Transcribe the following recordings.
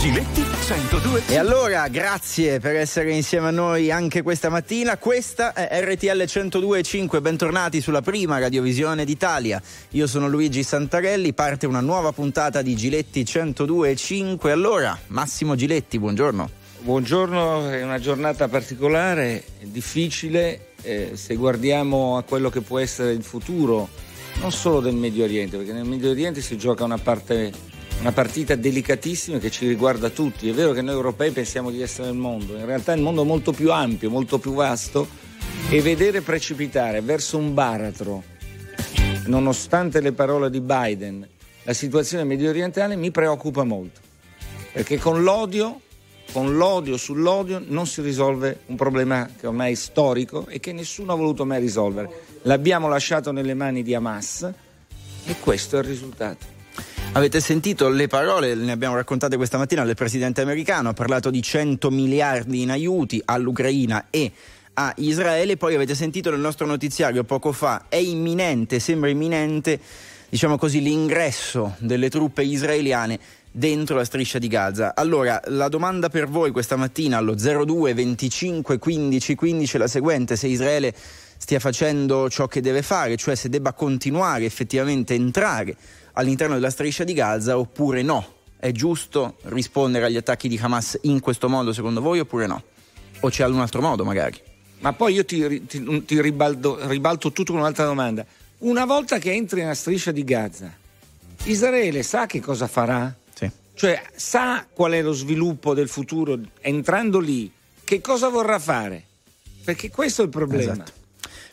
Giletti 102. E allora, grazie per essere insieme a noi anche questa mattina. Questa è RTL 102.5, bentornati sulla prima radiovisione d'Italia. Io sono Luigi Santarelli, parte una nuova puntata di Giletti 102.5. Allora, Massimo Giletti, buongiorno. Buongiorno, è una giornata particolare, difficile, eh, se guardiamo a quello che può essere il futuro, non solo del Medio Oriente, perché nel Medio Oriente si gioca una parte una partita delicatissima che ci riguarda tutti. È vero che noi europei pensiamo di essere nel mondo, in realtà il mondo è molto più ampio, molto più vasto e vedere precipitare verso un baratro, nonostante le parole di Biden, la situazione medio orientale mi preoccupa molto, perché con l'odio, con l'odio sull'odio non si risolve un problema che ormai è storico e che nessuno ha voluto mai risolvere. L'abbiamo lasciato nelle mani di Hamas e questo è il risultato. Avete sentito le parole, ne abbiamo raccontate questa mattina, del presidente americano, ha parlato di 100 miliardi in aiuti all'Ucraina e a Israele, poi avete sentito nel nostro notiziario poco fa, è imminente, sembra imminente, diciamo così, l'ingresso delle truppe israeliane dentro la striscia di Gaza. Allora, la domanda per voi questa mattina allo 02 25 15 15 è la seguente, se Israele stia facendo ciò che deve fare, cioè se debba continuare effettivamente a entrare all'interno della striscia di Gaza oppure no? È giusto rispondere agli attacchi di Hamas in questo modo secondo voi oppure no? O c'è un altro modo magari? Ma poi io ti, ti, ti ribaldo, ribalto tutto con un'altra domanda. Una volta che entri nella striscia di Gaza, Israele sa che cosa farà? Sì. Cioè sa qual è lo sviluppo del futuro entrando lì? Che cosa vorrà fare? Perché questo è il problema. Esatto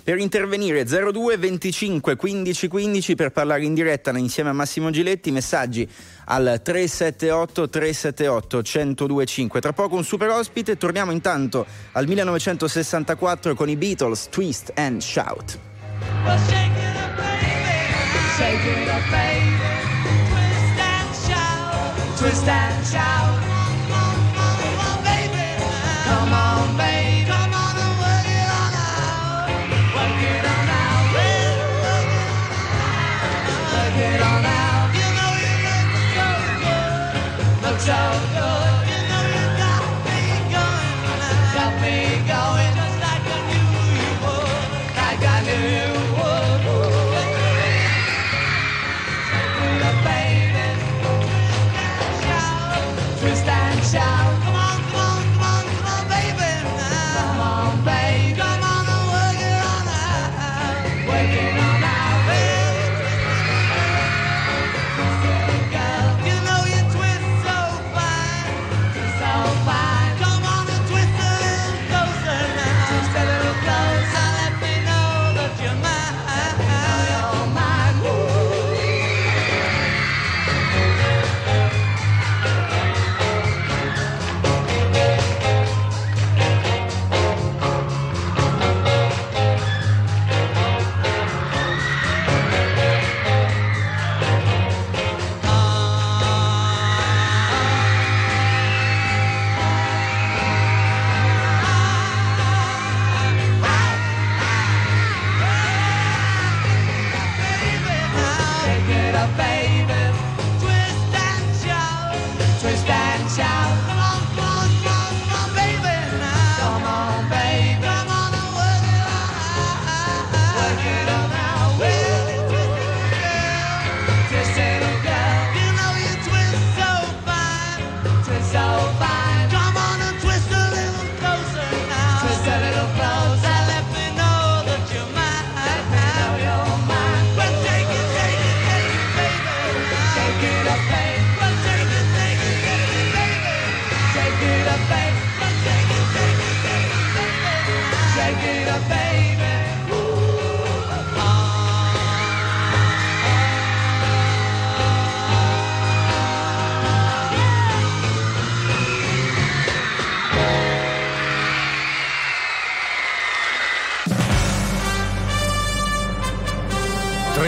per intervenire 02 25 15 15 per parlare in diretta insieme a Massimo Giletti, messaggi al 378 378 1025. Tra poco un super ospite, torniamo intanto al 1964 con i Beatles Twist and Shout. Well. Twist and shout. Come on. Don't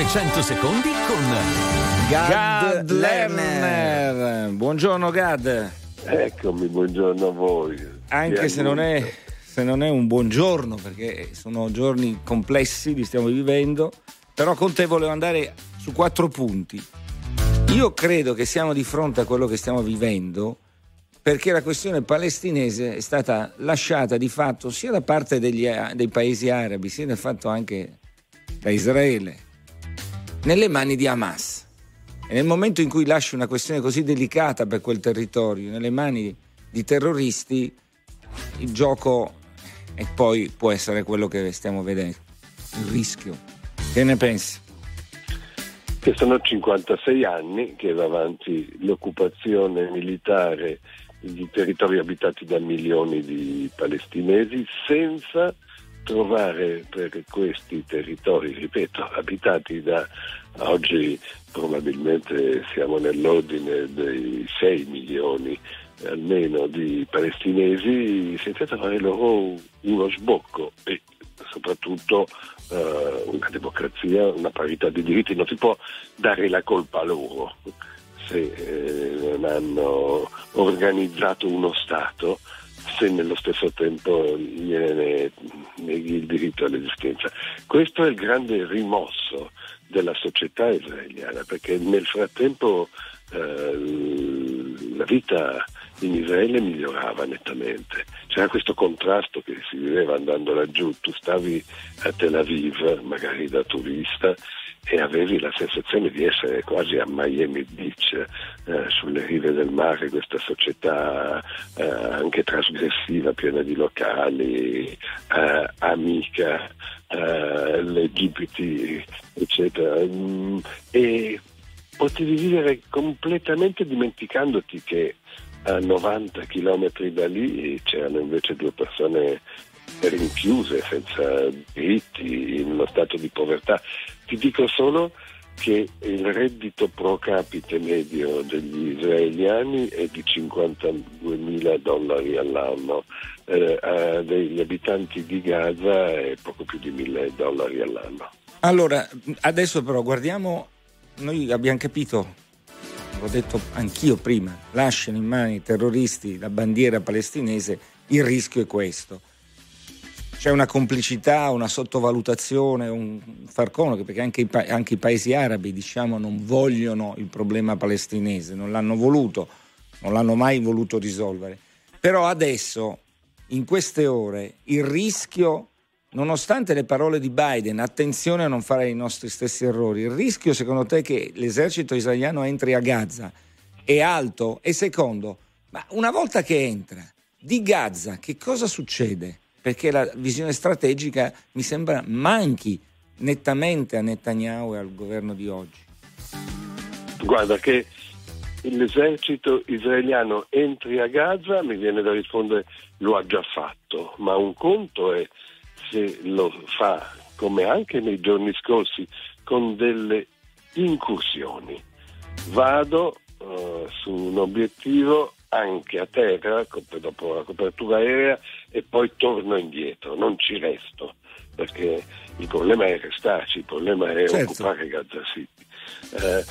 secondi con Gad, Gad Lerner. Lerner. Buongiorno Gad. Eccomi, buongiorno a voi. Anche se non, è, se non, è, un buongiorno, perché sono giorni complessi, li stiamo vivendo, però con te volevo andare su quattro punti. Io credo che siamo di fronte a quello che stiamo vivendo perché la questione palestinese è stata lasciata di fatto sia da parte degli, dei paesi arabi, sia da fatto anche da Israele, nelle mani di Hamas. E nel momento in cui lasci una questione così delicata per quel territorio nelle mani di terroristi, il gioco e poi può essere quello che stiamo vedendo, il rischio. Che ne pensi? Che sono 56 anni che va avanti l'occupazione militare di territori abitati da milioni di palestinesi senza trovare per questi territori, ripeto, abitati da oggi probabilmente siamo nell'ordine dei 6 milioni almeno di palestinesi, senza trovare loro uno sbocco e soprattutto eh, una democrazia, una parità di diritti, non si può dare la colpa a loro se eh, non hanno organizzato uno Stato se nello stesso tempo gliene neghi il diritto all'esistenza. Questo è il grande rimosso della società israeliana, perché nel frattempo eh, la vita in Israele migliorava nettamente. C'era questo contrasto che si viveva andando laggiù, tu stavi a Tel Aviv, magari da turista, e avevi la sensazione di essere quasi a Miami Beach, eh, sulle rive del mare, questa società eh, anche trasgressiva, piena di locali, eh, amica, eh, LGBT, eccetera. Mm, e potevi vivere completamente dimenticandoti che a 90 km da lì c'erano invece due persone rinchiuse, senza diritti, in uno stato di povertà. Ti dico solo che il reddito pro capite medio degli israeliani è di 52 mila dollari all'anno, eh, degli abitanti di Gaza è poco più di 1000 dollari all'anno. Allora, adesso però guardiamo, noi abbiamo capito l'ho detto anch'io prima, lasciano in mano i terroristi la bandiera palestinese, il rischio è questo. C'è una complicità, una sottovalutazione, un far comodo, perché anche i, pa- anche i paesi arabi diciamo, non vogliono il problema palestinese, non l'hanno voluto, non l'hanno mai voluto risolvere. Però adesso, in queste ore, il rischio Nonostante le parole di Biden, attenzione a non fare i nostri stessi errori, il rischio secondo te che l'esercito israeliano entri a Gaza è alto? E secondo, ma una volta che entra, di Gaza che cosa succede? Perché la visione strategica mi sembra manchi nettamente a Netanyahu e al governo di oggi. Guarda che l'esercito israeliano entri a Gaza, mi viene da rispondere lo ha già fatto, ma un conto è se lo fa, come anche nei giorni scorsi, con delle incursioni. Vado uh, su un obiettivo anche a terra, dopo la copertura aerea, e poi torno indietro, non ci resto, perché il problema è restarci, il problema è certo. occupare Gaza City. Eh,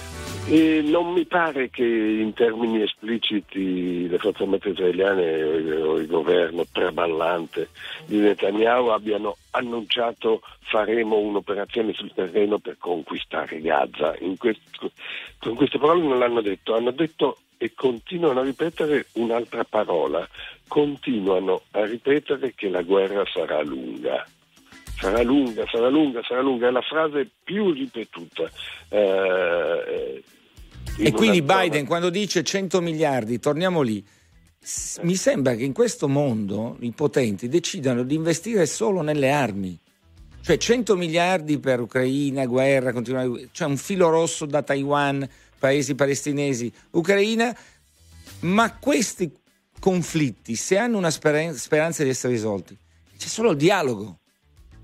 e non mi pare che in termini espliciti le forze armate israeliane o il governo traballante di Netanyahu abbiano annunciato faremo un'operazione sul terreno per conquistare Gaza. Questo, con queste parole non l'hanno detto, hanno detto e continuano a ripetere un'altra parola, continuano a ripetere che la guerra sarà lunga sarà lunga, sarà lunga, sarà lunga, è la frase più ripetuta. Eh, e quindi Biden zona... quando dice 100 miliardi, torniamo lì, mi sembra che in questo mondo i potenti decidano di investire solo nelle armi. Cioè 100 miliardi per Ucraina, guerra, continuare, cioè un filo rosso da Taiwan, paesi palestinesi, Ucraina, ma questi conflitti, se hanno una speranza di essere risolti, c'è solo il dialogo.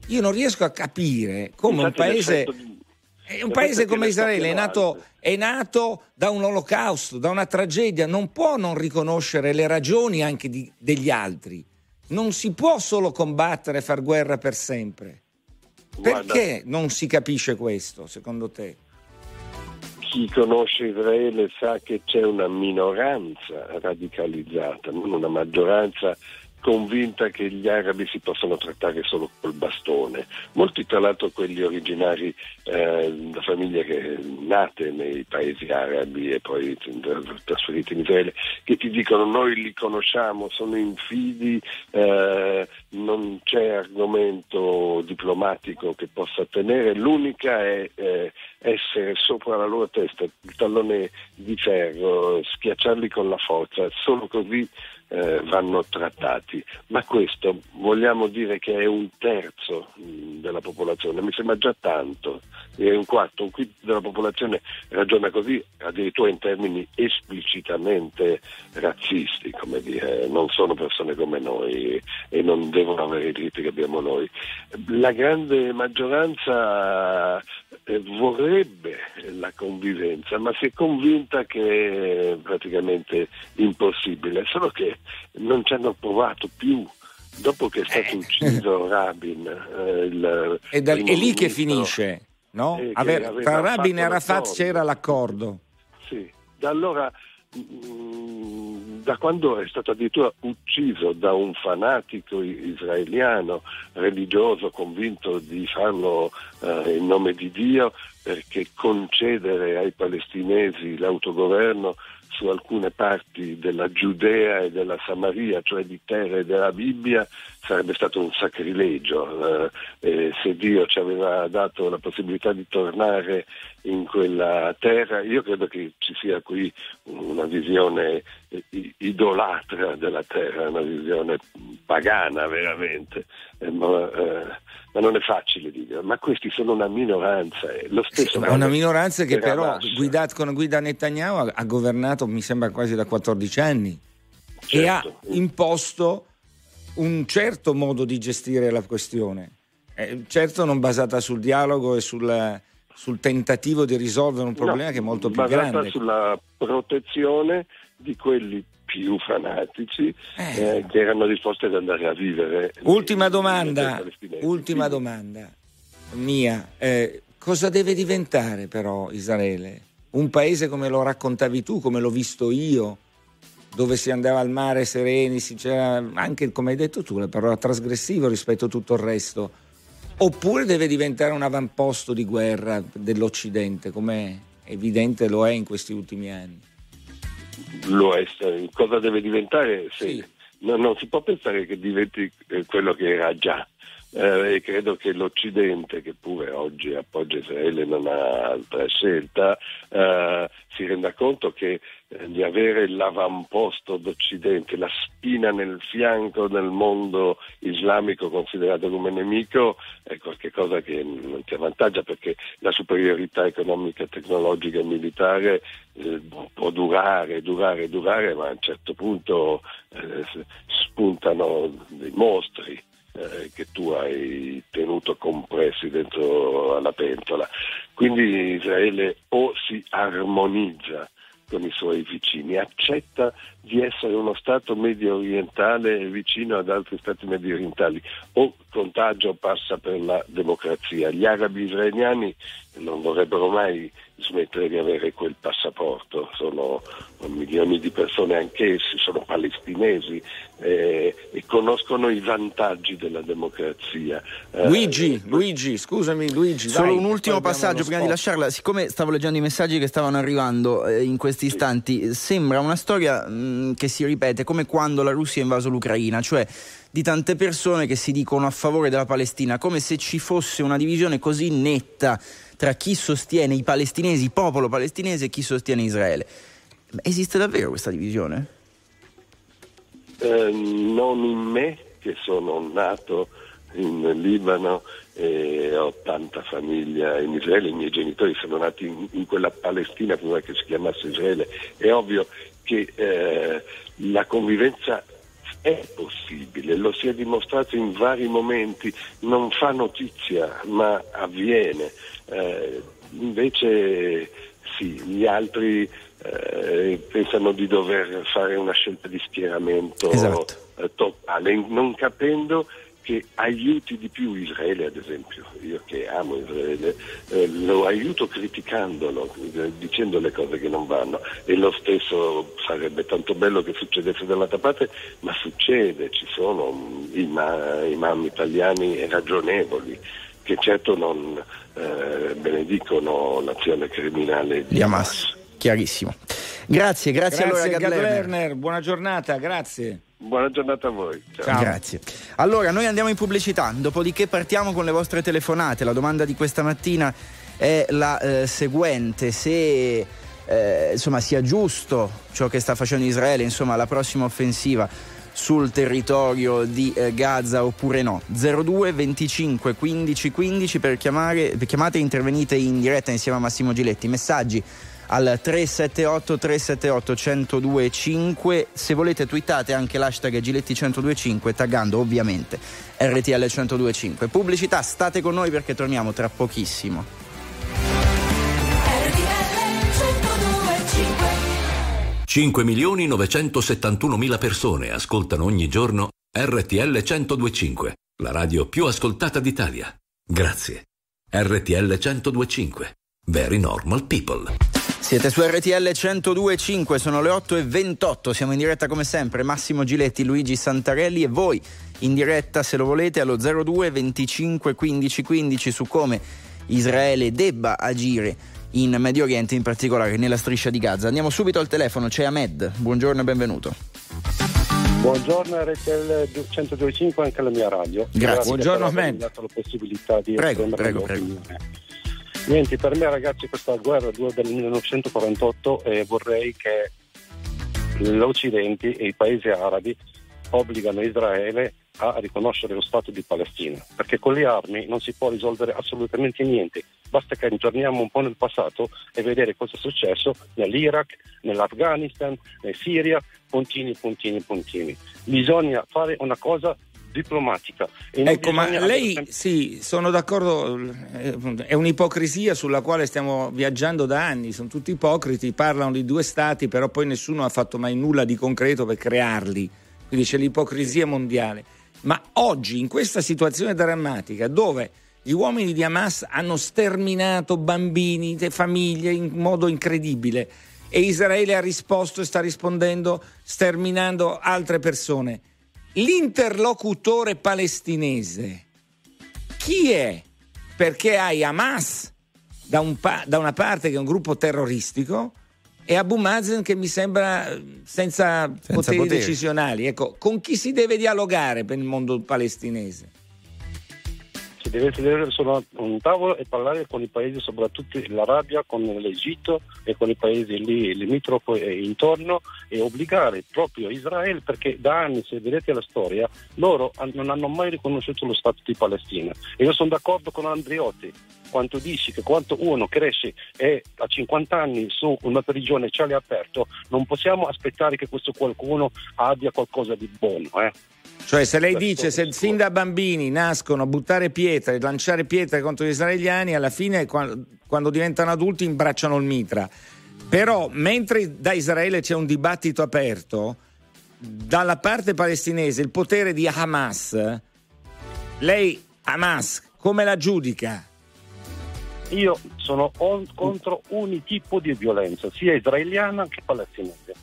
Io non riesco a capire come Infatti un paese... Di... un paese come Israele è nato, è nato, da un olocausto, da una tragedia, non può non riconoscere le ragioni anche di, degli altri. Non si può solo combattere e far guerra per sempre. Perché Guarda, non si capisce questo, secondo te? Chi conosce Israele sa che c'è una minoranza radicalizzata, non una maggioranza convinta che gli arabi si possano trattare solo col bastone. Molti tra l'altro quelli originari eh, da famiglie che, nate nei paesi arabi e poi trasferiti in Israele, che ti dicono noi li conosciamo, sono infidi, eh, non c'è argomento diplomatico che possa tenere, l'unica è eh, essere sopra la loro testa, il tallone di ferro, schiacciarli con la forza, solo così eh, vanno trattati. Ma questo vogliamo dire che è un terzo mh, della popolazione, mi sembra già tanto, è un quarto, un quinto della popolazione ragiona così, addirittura in termini esplicitamente razzisti, come dire, non sono persone come noi e non devono avere i diritti che abbiamo noi. La grande maggioranza eh, vorrebbe la convivenza, ma si è convinta che è praticamente impossibile, solo che non ci hanno provato più. Dopo che è stato eh. ucciso Rabin, eh, il è, da, è lì che finisce, no? Eh, Aver, tra Rabin e Arafat c'era l'accordo. Sì, da allora mm, da quando è stato addirittura ucciso da un fanatico israeliano religioso convinto di farlo eh, in nome di Dio perché concedere ai palestinesi l'autogoverno su alcune parti della Giudea e della Samaria, cioè di terre della Bibbia, sarebbe stato un sacrilegio. Eh, se Dio ci aveva dato la possibilità di tornare in quella terra, io credo che ci sia qui una visione idolatra della terra, una visione pagana veramente, eh, ma, eh, ma, non è facile dire, ma questi sono una minoranza. Eh, lo stesso sì, una minoranza che però guidato con guida Netanyahu ha, ha, governato mi sembra quasi da 14 anni certo. e ha imposto un certo modo di gestire la questione, eh, certo non basata sul dialogo e sul, sul tentativo di risolvere un problema no, che è molto più basata grande. sulla protezione di quelli più fanatici eh. Eh, che erano disposti ad andare a vivere. Ultima domanda, ultima domanda mia, eh, cosa deve diventare però Israele? Un paese come lo raccontavi tu, come l'ho visto io, dove si andava al mare sereni, c'era anche, come hai detto tu, la parola trasgressivo rispetto a tutto il resto, oppure deve diventare un avamposto di guerra dell'Occidente, come evidente lo è in questi ultimi anni? Lo è, cosa deve diventare? Sì. No, non si può pensare che diventi eh, quello che era già. Eh, e credo che l'Occidente, che pure oggi appoggia Israele non ha altra scelta, eh, si renda conto che di avere l'avamposto d'Occidente, la spina nel fianco del mondo islamico considerato come nemico, è qualcosa che non ti avvantaggia perché la superiorità economica, tecnologica e militare eh, può durare, durare, durare, ma a un certo punto eh, spuntano dei mostri eh, che tu hai tenuto compressi dentro alla pentola. Quindi Israele o si armonizza con i suoi vicini, accetta di essere uno Stato medio orientale vicino ad altri Stati medio orientali o contagio passa per la democrazia. Gli arabi israeliani non vorrebbero mai smettere di avere quel passaporto, sono milioni di persone anch'essi, sono palestinesi eh, e conoscono i vantaggi della democrazia. Eh, Luigi, Luigi, scusami Luigi. Solo dai, un ultimo passaggio prima di lasciarla, siccome stavo leggendo i messaggi che stavano arrivando eh, in questi istanti, sì. sembra una storia mh, mm, che si ripete come quando la Russia ha invaso l'Ucraina, cioè di tante persone che si dicono a favore della Palestina, come se ci fosse una divisione così netta tra chi sostiene i palestinesi, il popolo palestinese e chi sostiene Israele. Esiste davvero questa divisione? Eh, non in me, che sono nato in Libano e ho tanta famiglia in Israele, i miei genitori sono nati in, in quella Palestina prima che si chiamasse Israele. È ovvio che eh, la convivenza è possibile, lo si è dimostrato in vari momenti, non fa notizia ma avviene. Eh, invece sì, gli altri eh, pensano di dover fare una scelta di schieramento esatto. eh, totale, non capendo che aiuti di più Israele, ad esempio. Io che amo Israele, eh, lo aiuto criticandolo, eh, dicendo le cose che non vanno. E lo stesso sarebbe tanto bello che succedesse dall'altra parte, ma succede, ci sono imam, imam italiani ragionevoli che certo non eh, benedicono l'azione criminale di. Hamas. Chiarissimo. Grazie, grazie, grazie allora Gad Lerner. Buona giornata, grazie. Buona giornata a voi. Ciao. Ciao. Grazie. Allora, noi andiamo in pubblicità, dopodiché partiamo con le vostre telefonate. La domanda di questa mattina è la eh, seguente: se eh, insomma, sia giusto ciò che sta facendo Israele, insomma, la prossima offensiva sul territorio di eh, Gaza oppure no. 02 25 15 15 per chiamare, per chiamate e intervenite in diretta insieme a Massimo Giletti. Messaggi al 378 378 1025 se volete twittate anche l'hashtag Giletti 1025 taggando ovviamente RTL 1025 pubblicità state con noi perché torniamo tra pochissimo 971 mila persone ascoltano ogni giorno RTL 1025, la radio più ascoltata d'Italia. Grazie. RTL 1025. Very normal people. Siete su RTL 102.5, sono le 8 e 28, siamo in diretta come sempre, Massimo Giletti, Luigi Santarelli e voi in diretta se lo volete allo 02 25 15 15 su come Israele debba agire in Medio Oriente, in particolare nella striscia di Gaza. Andiamo subito al telefono, c'è Ahmed, buongiorno e benvenuto. Buongiorno RTL 102.5 anche alla mia radio. Grazie. Grazie buongiorno Ahmed. Mi ha dato la possibilità di prego, prego, prego. Niente, per me ragazzi questa guerra del 1948 eh, vorrei che l'Occidente e i paesi arabi obbligano Israele a riconoscere lo Stato di Palestina, perché con le armi non si può risolvere assolutamente niente. Basta che ritorniamo un po' nel passato e vedere cosa è successo nell'Iraq, nell'Afghanistan, in Siria, puntini, puntini, puntini. Bisogna fare una cosa diplomatica. ecco, ma lei, sì, sono d'accordo, eh, è un'ipocrisia sulla quale stiamo viaggiando da anni, sono tutti ipocriti, parlano di due stati, però poi nessuno ha fatto mai nulla di concreto per crearli, quindi c'è l'ipocrisia mondiale. Ma oggi, in questa situazione drammatica, dove gli uomini di Hamas hanno sterminato bambini e famiglie in modo incredibile e Israele ha risposto e sta rispondendo sterminando altre persone l'interlocutore palestinese chi è? Perché hai Hamas da, un pa- da, una parte che è un gruppo terroristico e Abu Mazen che mi sembra senza, senza poteri, poteri decisionali. Ecco, con chi si deve dialogare per il mondo palestinese? Deve sedere su un tavolo e parlare con i paesi, soprattutto l'Arabia, con l'Egitto e con i paesi lì limitrofi e intorno e obbligare proprio Israele perché da anni, se vedete la storia, loro non hanno mai riconosciuto lo Stato di Palestina. E io sono d'accordo con Andriotti quando dici che quando uno cresce e a 50 anni su una prigione ciale aperto, non possiamo aspettare che questo qualcuno abbia qualcosa di buono. Eh? Cioè se lei dice se fin da bambini nascono a buttare pietre, lanciare pietre contro gli israeliani, alla fine quando diventano adulti imbracciano il mitra. Però mentre da Israele c'è un dibattito aperto, dalla parte palestinese il potere di Hamas, lei Hamas come la giudica? Io sono on, contro ogni tipo di violenza, sia israeliana che palestinese.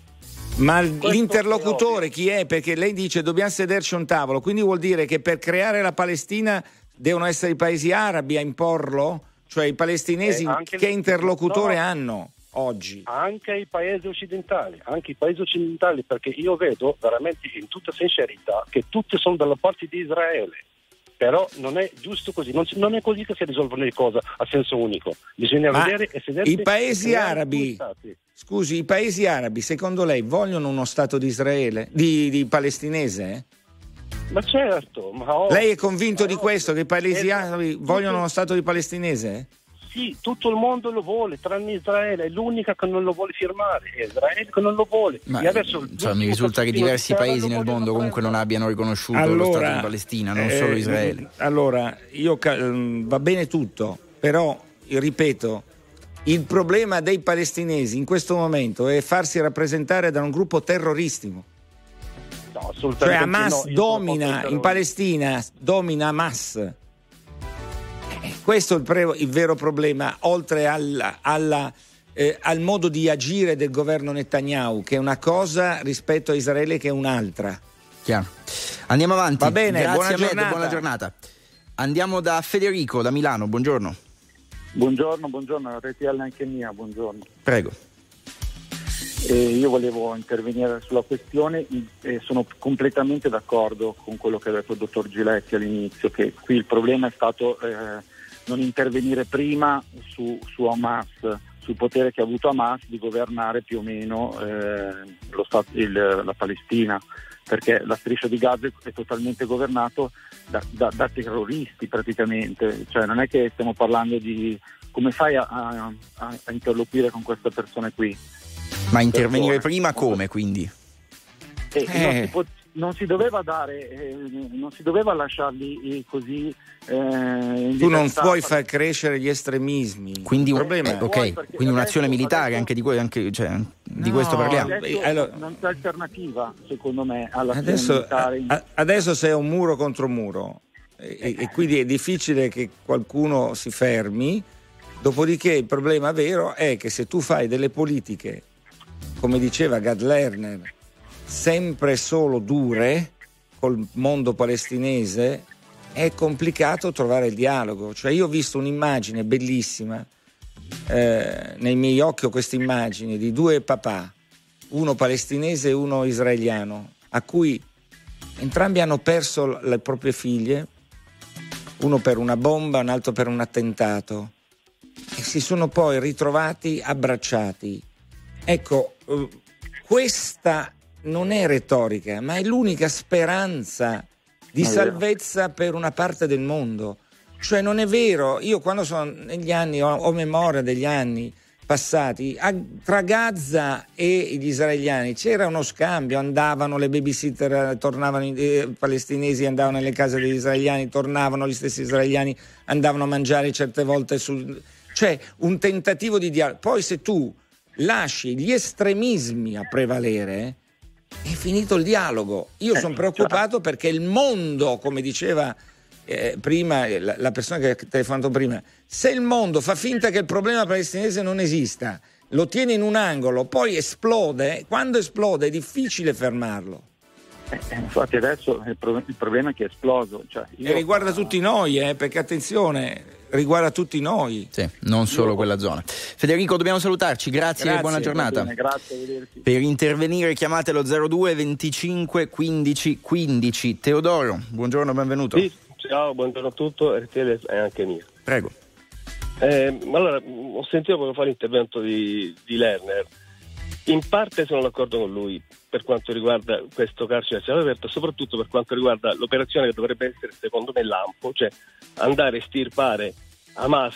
Ma l'interlocutore chi è? Perché lei dice dobbiamo sederci a un tavolo, quindi vuol dire che per creare la Palestina devono essere i paesi arabi a imporlo? Cioè i palestinesi eh, che interlocutore no, hanno oggi? Anche i paesi occidentali, anche i paesi occidentali, perché io vedo veramente in tutta sincerità che tutti sono dalla parte di Israele però non è giusto così, non, non, è così che si risolvono le cose a senso unico, bisogna Ma vedere e sedersi. I paesi arabi, scusi, i paesi arabi secondo lei vogliono uno Stato di Israele, di, di palestinese? Ma certo, ma oh, lei è convinto di questo, che i paesi arabi vogliono uno Stato di palestinese? Sì, tutto il mondo lo vuole, tranne Israele, è l'unica che non lo vuole firmare, è Israele che non lo vuole. Ma, adesso, cioè, mi risulta che diversi paesi nel mondo comunque non abbiano riconosciuto allora, lo Stato di Palestina, non eh, solo Israele. Allora, io, mm, va bene tutto, però, ripeto, il problema dei palestinesi in questo momento è farsi rappresentare da un gruppo terroristico. No, assolutamente cioè Hamas no, domina in Palestina, domina Hamas. Questo è il, pre- il, vero problema, oltre alla, alla, eh, al modo di agire del governo Netanyahu, che è una cosa rispetto a Israele che è un'altra. Chiaro. Andiamo avanti. Va bene, Grazie buona, giornata. buona giornata. Andiamo da Federico, da Milano, buongiorno. Buongiorno, buongiorno, RTL anche mia, buongiorno. Prego. Eh, io volevo intervenire sulla questione e sono completamente d'accordo con quello che ha detto il dottor Giletti all'inizio, che qui il problema è stato eh, non intervenire prima su, su, Hamas, sul potere che ha avuto Hamas di governare più o meno eh, stato, il, la Palestina, perché la striscia di Gaza è totalmente governato da, da, da, terroristi praticamente, cioè non è che stiamo parlando di come fai a, a, a interloquire con queste persone qui ma intervenire prima come quindi? Eh, eh. Non, si pot- non, si doveva dare, eh, non si doveva lasciarli eh, così. Eh, tu non puoi far crescere gli estremismi. Quindi, un, problema, eh, okay. quindi un'azione militare, anche, di, anche cioè, no, di, questo parliamo. Adesso allora, non c'è alternativa, secondo me, all'azione adesso, militare. A, adesso sei un muro contro muro e, e quindi è difficile che qualcuno si fermi. Dopodiché il problema vero è che se tu fai delle politiche come diceva Gad Lerner, sempre solo dure col mondo palestinese, è complicato trovare il dialogo. Cioè io ho visto un'immagine bellissima, eh, nei miei occhi ho questa immagine di due papà, uno palestinese e uno israeliano, a cui entrambi hanno perso le proprie figlie, uno per una bomba, un altro per un attentato, e si sono poi ritrovati abbracciati Ecco, eh, questa non è retorica, ma è l'unica speranza di salvezza per una parte del mondo. Cioè non è vero, io quando sono negli anni, ho, ho memoria degli anni passati, a, tra Gaza e gli israeliani c'era uno scambio, andavano le babysitter, tornavano i eh, palestinesi, andavano nelle case degli israeliani, tornavano gli stessi israeliani, andavano a mangiare certe volte sul... Cioè un tentativo di dialogo. Poi se tu lasci gli estremismi a prevalere, è finito il dialogo. Io sono eh, preoccupato perché il mondo, come diceva eh, prima la, la, persona che ha telefonato prima, se il mondo fa finta che il problema palestinese non esista, lo tiene in un angolo, poi esplode, quando esplode è difficile fermarlo. Eh, infatti adesso il, pro- il, problema è che è esploso. Cioè io... E riguarda tutti noi, eh, perché attenzione, riguarda tutti noi. Sì, non solo quella zona. Federico, dobbiamo salutarci, grazie, grazie e buona giornata. Bene, grazie, per intervenire chiamatelo 02 25 15 15. Teodoro, buongiorno, benvenuto. Sì, ciao, buongiorno a tutti, RTL è anche mio. Prego. Eh, allora, ho sentito proprio fare l'intervento di, di Lerner. In parte sono d'accordo con lui per quanto riguarda questo carcere cielo aperto, soprattutto per quanto riguarda l'operazione che dovrebbe essere secondo me lampo, cioè andare a estirpare Hamas,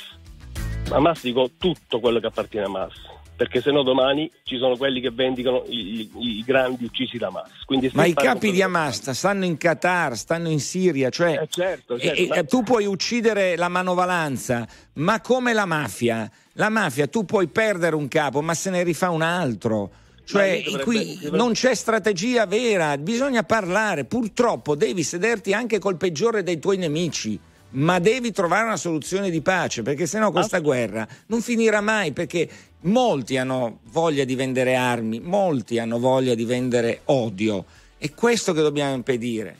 Hamas dico tutto quello che appartiene a Hamas, perché se no domani ci sono quelli che vendicano i, i, i grandi uccisi da Hamas. ma i capi di Hamas stanno in Qatar, stanno in Siria, cioè eh certo, certo, e, ma... tu puoi uccidere la manovalanza, ma come la mafia? La mafia tu puoi perdere un capo, ma se ne rifà un altro. Cioè, dovrebbe, qui dovrebbe... non c'è strategia vera, bisogna parlare. Purtroppo devi sederti anche col peggiore dei tuoi nemici, ma devi trovare una soluzione di pace, perché sennò questa guerra non finirà mai, perché molti hanno voglia di vendere armi, molti hanno voglia di vendere odio. È questo che dobbiamo impedire.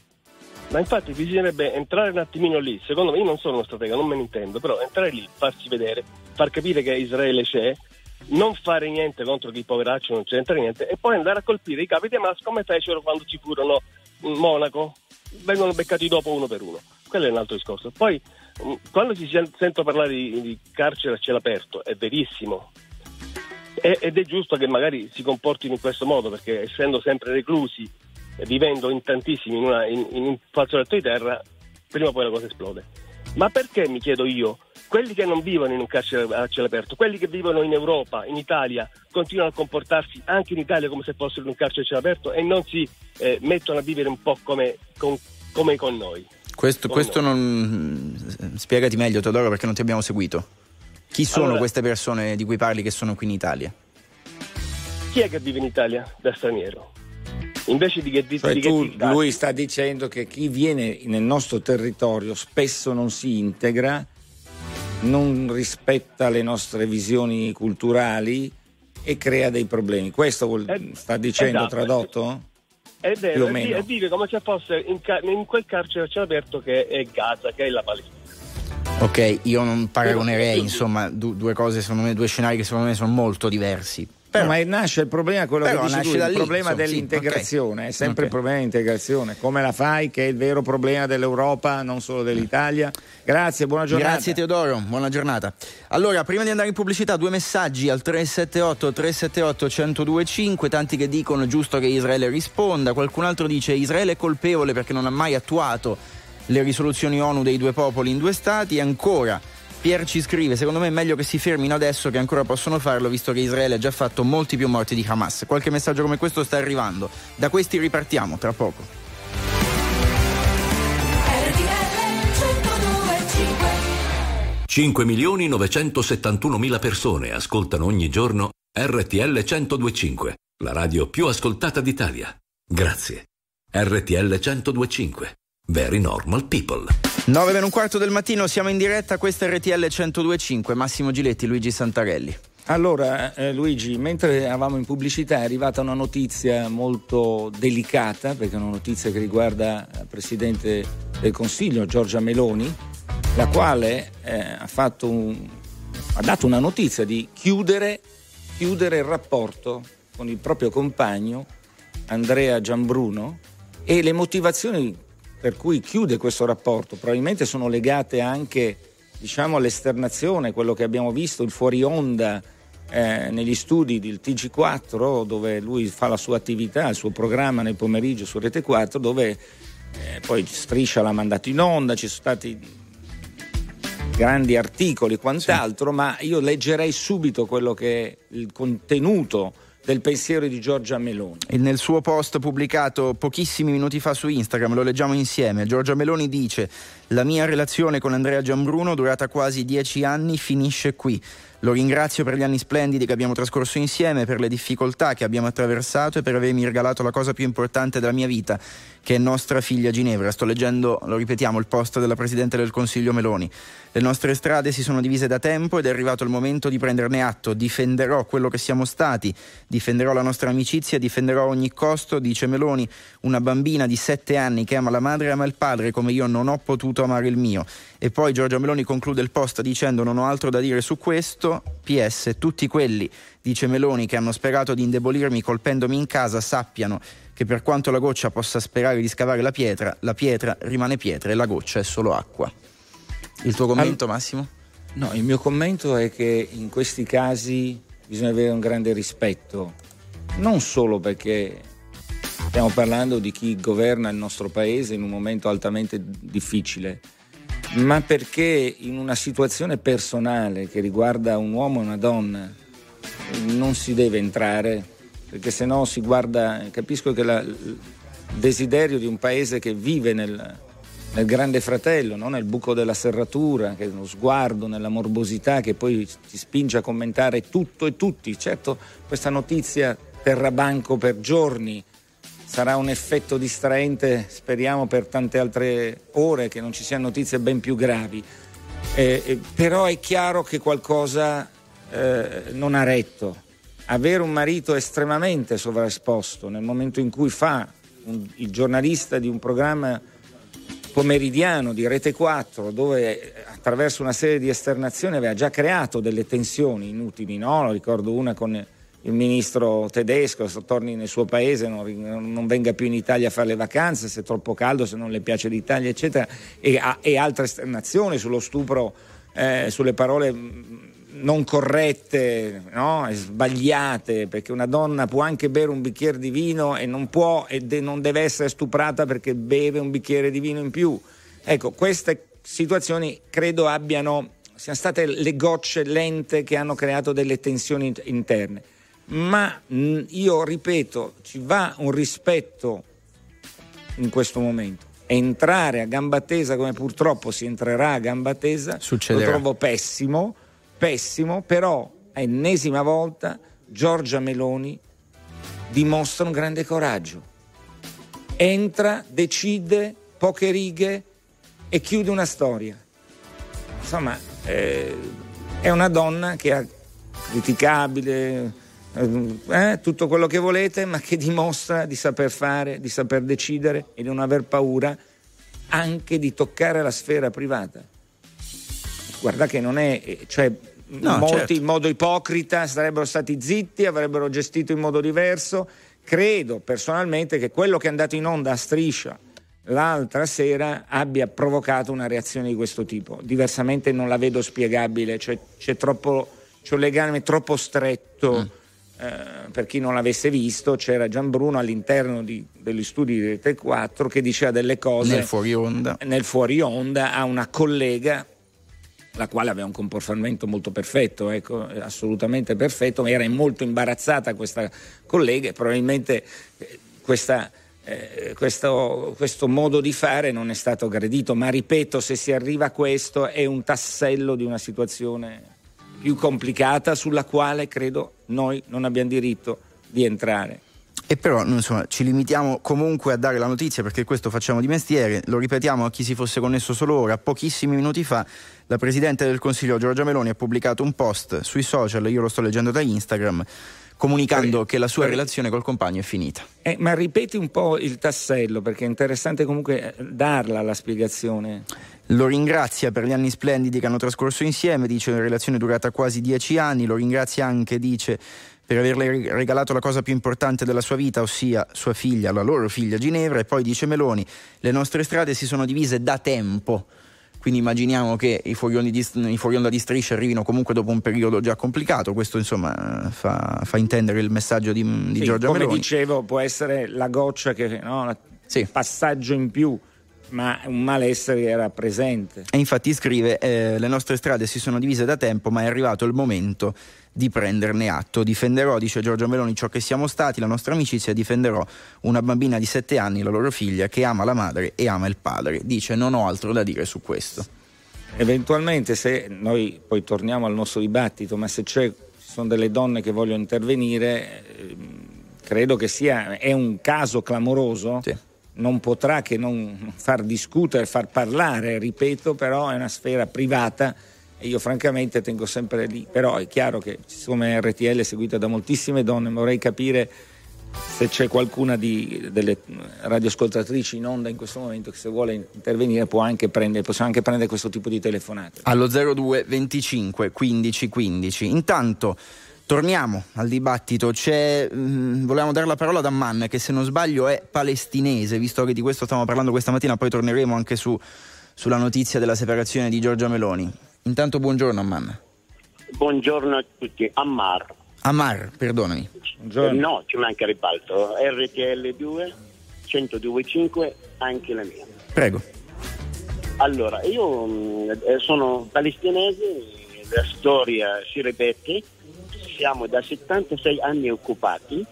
Ma infatti bisognerebbe entrare un attimino lì, secondo me io non sono uno stratega, non me ne intendo, però entrare lì, farsi vedere, far capire che Israele c'è, non fare niente contro chi poveraccio non c'entra niente e poi andare a colpire i capi di Hamas come fecero quando ci furono in Monaco. Vengono beccati dopo uno per uno. Quello è un altro discorso. Poi mm, quando si sento parlare di, di carcere a cielo aperto è verissimo. E, ed è giusto che magari si comportino in questo modo perché essendo sempre reclusi vivendo in tantissimi in, una, in, in un fazzoletto di terra prima o poi la cosa esplode. Ma perché mi chiedo io quelli che non vivono in un carcere a cielo aperto, quelli che vivono in Europa, in Italia, continuano a comportarsi anche in Italia come se fossero in un carcere a cielo aperto e non si eh, mettono a vivere un po' come con, come con noi. Questo, questo noi. non... Spiegati meglio Teodoro perché non ti abbiamo seguito. Chi sono allora, queste persone di cui parli che sono qui in Italia? Chi è che vive in Italia da straniero? invece di che, di, cioè di tu, che lui sta dicendo che chi viene nel nostro territorio spesso non si integra, non rispetta le nostre visioni culturali e crea dei problemi. Questo vuol, eh, sta dicendo esatto, tradotto? È vero, e vive come se fosse in, in quel carcere a cielo aperto che è Gaza, che è la Palestina. Ok, io non paragonerei, insomma, due cose, secondo me, due scenari che secondo me sono molto diversi. Però, ma nasce il problema, quello che dici tu, il lì, problema insomma, dell'integrazione, okay. è sempre okay. il problema dell'integrazione. Come la fai che è il vero problema dell'Europa, non solo dell'Italia? Grazie, buona giornata. Grazie Teodoro, buona giornata. Allora, prima di andare in pubblicità, due messaggi al 378 378 1025, tanti che dicono giusto che Israele risponda, qualcun altro dice Israele è colpevole perché non ha mai attuato le risoluzioni ONU dei due popoli in due stati ancora Pier ci scrive, secondo me è meglio che si fermino adesso che ancora possono farlo visto che Israele ha già fatto molti più morti di Hamas. Qualche messaggio come questo sta arrivando. Da questi ripartiamo tra poco. Milioni 971 mila persone ascoltano ogni giorno RTL 1025, la radio più ascoltata d'Italia. Grazie. RTL 1025. Very normal people. 9 meno un quarto del mattino, siamo in diretta, questa è RTL 1025, Massimo Giletti, Luigi Santarelli. Allora, eh, Luigi, mentre eravamo in pubblicità è arrivata una notizia molto delicata, perché è una notizia che riguarda il Presidente del Consiglio, Giorgia Meloni, la quale eh, ha, un, ha, dato una notizia di chiudere, chiudere il rapporto con il proprio compagno, Andrea Giambruno, e le motivazioni per cui chiude questo rapporto. Probabilmente sono legate anche diciamo, all'esternazione, quello che abbiamo visto, il fuori onda eh, negli studi del TG4, dove lui fa la sua attività, il suo programma nel pomeriggio su Rete 4, dove eh, poi Striscia l'ha mandato in onda, ci sono stati grandi articoli e quant'altro, sì. ma io leggerei subito quello che è il contenuto del pensiero di Giorgia Meloni. E nel suo post pubblicato pochissimi minuti fa su Instagram, lo leggiamo insieme, Giorgia Meloni dice la mia relazione con Andrea Giambruno, durata quasi dieci anni, finisce qui. Lo ringrazio per gli anni splendidi che abbiamo trascorso insieme, per le difficoltà che abbiamo attraversato e per avermi regalato la cosa più importante della mia vita, che è nostra figlia Ginevra. Sto leggendo, lo ripetiamo, il post della Presidente del Consiglio Meloni. Le nostre strade si sono divise da tempo ed è arrivato il momento di prenderne atto. Difenderò quello che siamo stati, difenderò la nostra amicizia, difenderò a ogni costo, dice Meloni, una bambina di sette anni che ama la madre e ama il padre come io non ho potuto amare il mio. E poi Giorgia Meloni conclude il post dicendo non ho altro da dire su questo. PS, tutti quelli, dice Meloni, che hanno sperato di indebolirmi colpendomi in casa sappiano che per quanto la goccia possa sperare di scavare la pietra, la pietra rimane pietra e la goccia è solo acqua. Il tuo commento, Massimo? No, il mio commento è che in questi casi bisogna avere un grande rispetto, non solo perché stiamo parlando di chi governa il nostro paese in un momento altamente difficile, ma perché in una situazione personale che riguarda un uomo e una donna non si deve entrare perché se no si guarda, capisco che la, il desiderio di un paese che vive nel, nel grande fratello, no? nel buco della serratura, che è uno sguardo, nella morbosità che poi ti spinge a commentare tutto e tutti. Certo, questa notizia terrà banco per giorni, sarà un effetto distraente, speriamo, per tante altre ore, che non ci siano notizie ben più gravi. Eh, eh, però è chiaro che qualcosa eh, non ha retto avere un marito estremamente sovraesposto nel momento in cui fa un, il giornalista di un programma pomeridiano di Rete 4 dove attraverso una serie di esternazioni aveva già creato delle tensioni inutili, no? ricordo una con il ministro tedesco, se torni nel suo paese non, non, venga più in Italia a fare le vacanze, se è troppo caldo, se non le piace l'Italia, eccetera, e, e altre esternazioni sullo stupro, eh, sulle parole non corrette, no? sbagliate, perché una donna può anche bere un bicchiere di vino e non può e de- non deve essere stuprata perché beve un bicchiere di vino in più. Ecco, queste situazioni credo abbiano, siano state le gocce lente che hanno creato delle tensioni interne. Ma mh, io ripeto, ci va un rispetto in questo momento. Entrare a gamba tesa come purtroppo si entrerà a gamba tesa Succederà. lo trovo pessimo pessimo, però ennesima volta Giorgia Meloni dimostra un grande coraggio. entra, decide poche righe e chiude una storia. Insomma, eh, è una donna che è criticabile, eh, eh, tutto quello che volete, ma che dimostra di saper fare, di saper decidere e di non aver paura anche di toccare la sfera privata. Guarda che non è, cioè, no, molti certo. in modo ipocrita sarebbero stati zitti, avrebbero gestito in modo diverso. Credo personalmente che quello che è andato in onda a striscia l'altra sera abbia provocato una reazione di questo tipo. Diversamente non la vedo spiegabile, cioè, c'è, troppo, c'è un legame troppo stretto. Mm eh, per chi non l'avesse visto, c'era Gian Bruno all'interno di, degli studi di Rete 4 che diceva delle cose nel fuori onda, nel fuori onda a una collega la quale aveva un comportamento molto perfetto, ecco, assolutamente perfetto, era molto imbarazzata questa collega e probabilmente eh, questa, eh, questo, questo, modo di fare non è stato gradito, ma ripeto, se si arriva a questo è un tassello di una situazione più complicata sulla quale credo noi non abbiamo diritto di entrare. E però insomma, ci limitiamo comunque a dare la notizia perché questo facciamo di mestiere, lo ripetiamo a chi si fosse connesso solo ora, pochissimi minuti fa la Presidente del Consiglio Giorgia Meloni ha pubblicato un post sui social, io lo sto leggendo da Instagram, comunicando che la sua relazione col compagno è finita. Eh, ma ripeti un po' il tassello perché è interessante comunque darla la spiegazione. Lo ringrazia per gli anni splendidi che hanno trascorso insieme, dice una relazione durata quasi dieci anni, lo ringrazia anche, dice, per averle regalato la cosa più importante della sua vita, ossia sua figlia, la loro figlia Ginevra, e poi dice Meloni, le nostre strade si sono divise da tempo. Quindi immaginiamo che i fuori, di, i fuori onda di striscia arrivino comunque dopo un periodo già complicato. Questo insomma fa, fa intendere il messaggio di, di sì, Giorgia come Meloni. Come dicevo, può essere la goccia che no, sì. passaggio in più ma un malessere era presente. E infatti scrive: eh, Le nostre strade si sono divise da tempo, ma è arrivato il momento di prenderne atto. Difenderò, dice Giorgio Meloni, ciò che siamo stati, la nostra amicizia, difenderò una bambina di sette anni, la loro figlia, che ama la madre e ama il padre. Dice: Non ho altro da dire su questo. Eventualmente, se noi poi torniamo al nostro dibattito, ma se c'è, ci sono delle donne che vogliono intervenire, eh, credo che sia è un caso clamoroso. Sì non potrà che non far discutere, far parlare, ripeto, però è una sfera privata e io francamente tengo sempre lì. Però è chiaro che siccome RTL è seguita da moltissime donne, vorrei capire se c'è qualcuna di, delle radioascoltatrici in onda in questo momento che se vuole intervenire può anche prendere, possiamo anche prendere questo tipo di telefonate. Allo 02 25 15 15. Intanto Torniamo al dibattito, C'è, mh, mm, volevamo dare la parola ad Amman che se non sbaglio è palestinese, visto che di questo stiamo parlando questa mattina, poi torneremo anche su, sulla notizia della separazione di Giorgia Meloni. Intanto buongiorno Amman. Buongiorno a tutti, Ammar. Ammar, perdonami. Buongiorno. No, ci manca ribalto, RTL 2, 1025, anche la mia. Prego. Allora, io mh, mm, sono palestinese, la storia si ripete siamo da 76 anni occupati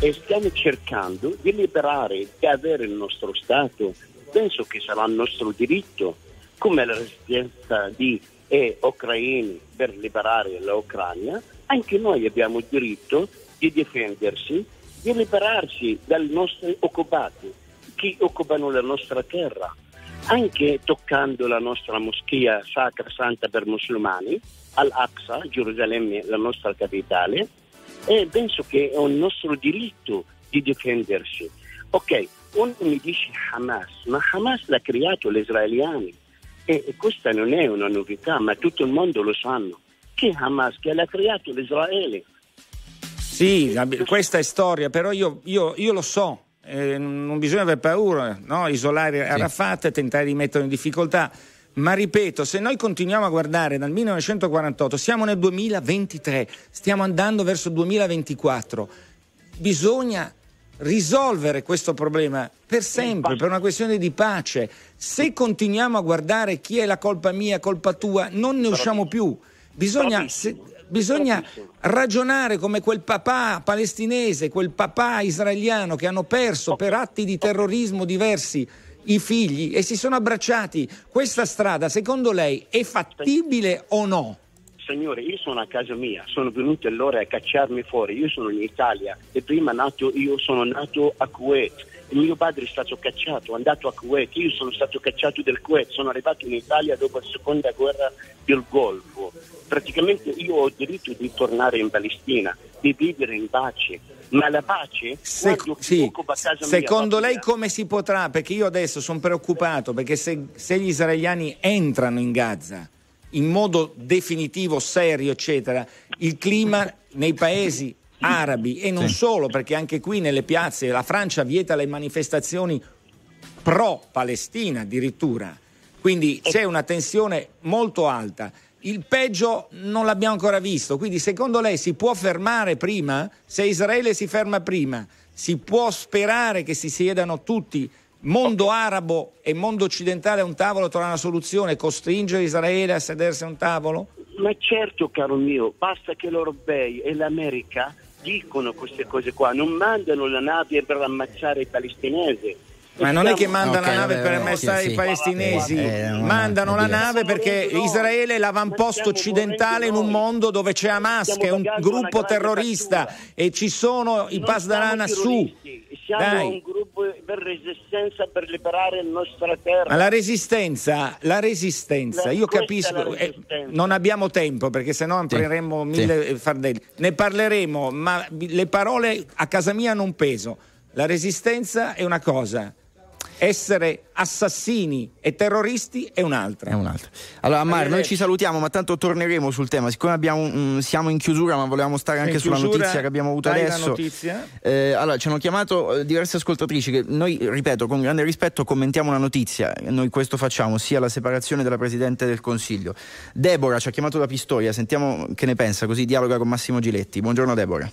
e stiamo cercando di liberare e avere il nostro Stato. Penso che sarà il nostro diritto, come la resistenza di e ucraini per liberare l'Ucraina, anche noi abbiamo il diritto di difendersi, di liberarsi dai nostri occupati, che occupano la nostra terra, anche toccando la nostra moschea sacra santa per musulmani, Al-Aqsa, Gerusalemme, la nostra capitale, e penso che è un nostro diritto di difendersi. Ok, uno mi dice Hamas, ma Hamas l'ha creato gli israeliani e questa non è una novità, ma tutto il mondo lo sanno. Che Hamas che l'ha creato l'Israele? Sì, questa è storia, però io, io, io lo so, eh, non bisogna avere paura, no? isolare Arafat e tentare di metterlo in difficoltà. Ma ripeto, se noi continuiamo a guardare dal 1948, siamo nel 2023, stiamo andando verso il 2024, bisogna risolvere questo problema per sempre, per una questione di pace. Se continuiamo a guardare chi è la colpa mia, colpa tua, non ne usciamo più. Bisogna, se, bisogna ragionare come quel papà palestinese, quel papà israeliano che hanno perso per atti di terrorismo diversi i figli e si sono abbracciati. Questa strada, secondo lei, è fattibile o no? Signore, io sono a casa mia, sono venuto allora a cacciarmi fuori, io sono in Italia e prima nato, io sono nato a Kuwait. Il mio padre è stato cacciato, è andato a Kuwait, io sono stato cacciato del Kuwait, sono arrivato in Italia dopo la seconda guerra del Golfo. Praticamente io ho il diritto di tornare in Palestina, di vivere in pace, ma la pace Se- sì, secondo lei come si potrà? Perché io adesso sono preoccupato perché se, se gli israeliani entrano in Gaza in modo definitivo, serio, eccetera, il clima nei paesi arabi e non Sì. solo, perché anche qui nelle piazze la Francia vieta le manifestazioni pro-Palestina addirittura. Quindi c'è una tensione molto alta. Il peggio non l'abbiamo ancora visto, quindi secondo lei si può fermare prima? Se Israele si ferma prima, si può sperare che si siedano tutti, mondo arabo e mondo occidentale a un tavolo, trovare una soluzione, costringere Israele a sedersi a un tavolo? Ma certo, caro mio, basta che gli europei e l'America dicono queste cose qua, non mandano la nave per ammazzare i palestinesi. Ma non è che Stiamo- manda Ok, la nave vabbè, per ammazzare sì, i sì. palestinesi, Eh, no, mandano la nave perché Israele è l'avamposto occidentale in un mondo dove c'è Hamas, che è un gruppo terrorista, e ci sono i Non Pasdarana su. Siamo Dai. un gruppo per resistenza per liberare la nostra terra. Ma la resistenza, la resistenza, io capisco, eh, non abbiamo tempo perché sennò apriremmo mille fardelli. Ne parleremo, ma le parole a casa mia hanno un peso. La resistenza è una cosa, essere assassini e terroristi è un'altra. È un'altra. Allora, Mar, noi ci salutiamo, ma tanto torneremo sul tema. Siccome abbiamo, mm, siamo in chiusura, ma volevamo stare anche In sulla chiusura, notizia che abbiamo avuto adesso. Eh, allora, ci hanno chiamato eh, diverse ascoltatrici che noi, ripeto, con grande rispetto commentiamo una notizia. Noi questo facciamo, sia la separazione della Presidente del Consiglio. Deborah ci ha chiamato da Pistoia, sentiamo che ne pensa, così dialoga con Massimo Giletti. Buongiorno Deborah.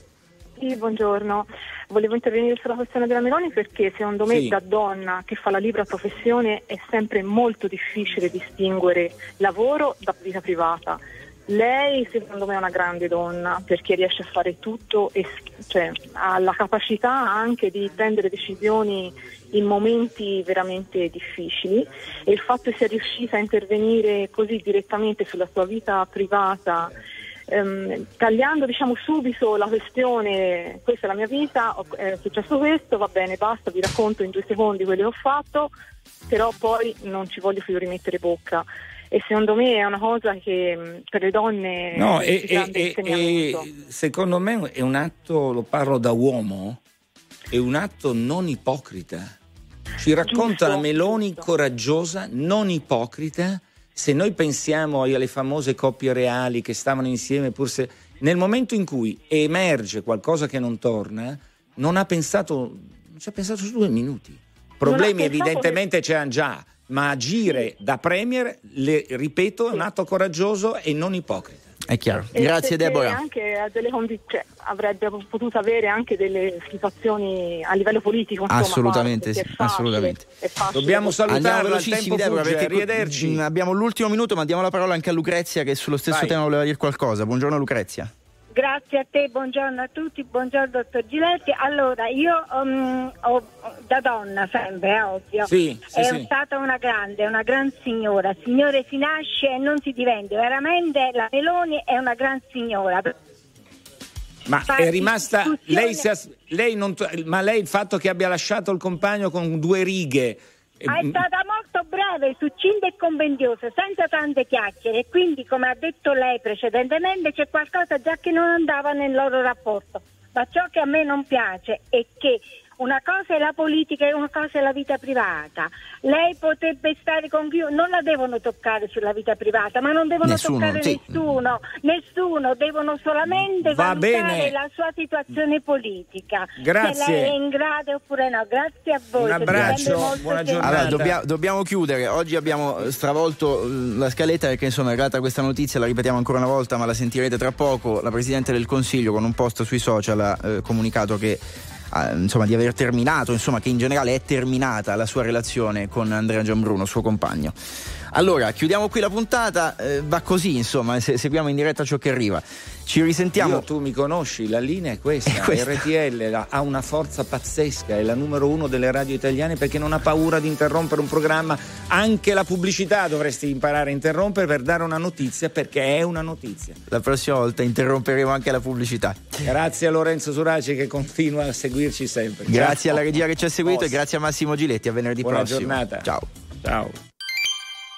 Sì, buongiorno. Volevo intervenire sulla questione della Meloni perché secondo me Sì. da donna che fa la libera professione è sempre molto difficile distinguere lavoro da vita privata. Lei secondo me è una grande donna perché riesce a fare tutto e cioè, ha la capacità anche di prendere decisioni in momenti veramente difficili e il fatto che sia riuscita a intervenire così direttamente sulla sua vita privata ehm, tagliando diciamo subito la questione questa è la mia vita, ho- è successo questo, va bene, basta, vi racconto in due secondi quello che ho fatto, però poi non ci voglio più rimettere bocca. E secondo me è una cosa che mh, per le donne No, è e, e- e secondo me è un atto, lo parlo da uomo, è un atto non ipocrita. Ci racconta Giusto, la Meloni giusto. coraggiosa, non ipocrita. Se noi pensiamo alle famose coppie reali che stavano insieme, pur se nel momento in cui emerge qualcosa che non torna, non ha pensato, non ci ha pensato su due minuti. Problemi evidentemente c'erano già, ma agire da Premier, le, ripeto, è un atto coraggioso e non ipocrita. È chiaro. E Grazie Deborah. Anche a delle condi- cioè, avrebbe potuto avere anche delle situazioni a livello politico. Insomma, Assolutamente sì, facile- assolutamente. Dobbiamo salutarla, il velocissimi tempo Deborah fugge, perché arrivederci. mm, abbiamo l'ultimo minuto ma diamo la parola anche a Lucrezia che sullo stesso Vai. tema voleva dire qualcosa. Buongiorno Lucrezia. Grazie a te, buongiorno a tutti, buongiorno dottor Giletti. Allora, io um, ho- da donna sempre, è ovvio, Sì, sì, è sì. stata una grande, una gran signora. Signore si nasce e non si diventa. Veramente la Meloni è una gran signora. Ma è rimasta. Lei, lei non, ma lei il fatto che abbia lasciato il compagno con due righe. Eh, è stata molto brava e succinta e convendiosa, senza tante chiacchiere. E quindi, come ha detto lei precedentemente, c'è qualcosa già che non andava nel loro rapporto. Ma ciò che a me non piace è che una cosa è la politica e una cosa è la vita privata. Lei potrebbe stare con chiunque, non la devono toccare sulla vita privata, ma non devono Nessuno, toccare sì. nessuno, nessuno, devono solamente Va valutare bene. la sua situazione politica. Grazie. Se lei è in grado oppure no. Grazie a voi. Un abbraccio, buona giornata. Allora, dobbia- dobbiamo chiudere. Oggi abbiamo stravolto eh, la scaletta perché insomma è arrivata questa notizia, la ripetiamo ancora una volta, ma la sentirete tra poco. La Presidente del Consiglio con un post sui social ha eh, comunicato che insomma di aver terminato, insomma che in generale è terminata la sua relazione con Andrea Gianbruno, suo compagno. Allora, chiudiamo qui la puntata, eh, va così insomma, se, seguiamo in diretta ciò che arriva. Ci risentiamo. Io, tu mi conosci, la linea è questa. È questa. RTL ha una forza pazzesca, è la numero uno delle radio italiane perché non ha paura di interrompere un programma. Anche la pubblicità dovresti imparare a interrompere per dare una notizia perché è una notizia. La prossima volta interromperemo anche la pubblicità. Grazie a Lorenzo Suraci che continua a seguirci sempre. Grazie Ciao. alla regia che ci ha seguito e Posto. grazie a Massimo Giletti. A venerdì Buona prossimo. giornata. Ciao. Ciao.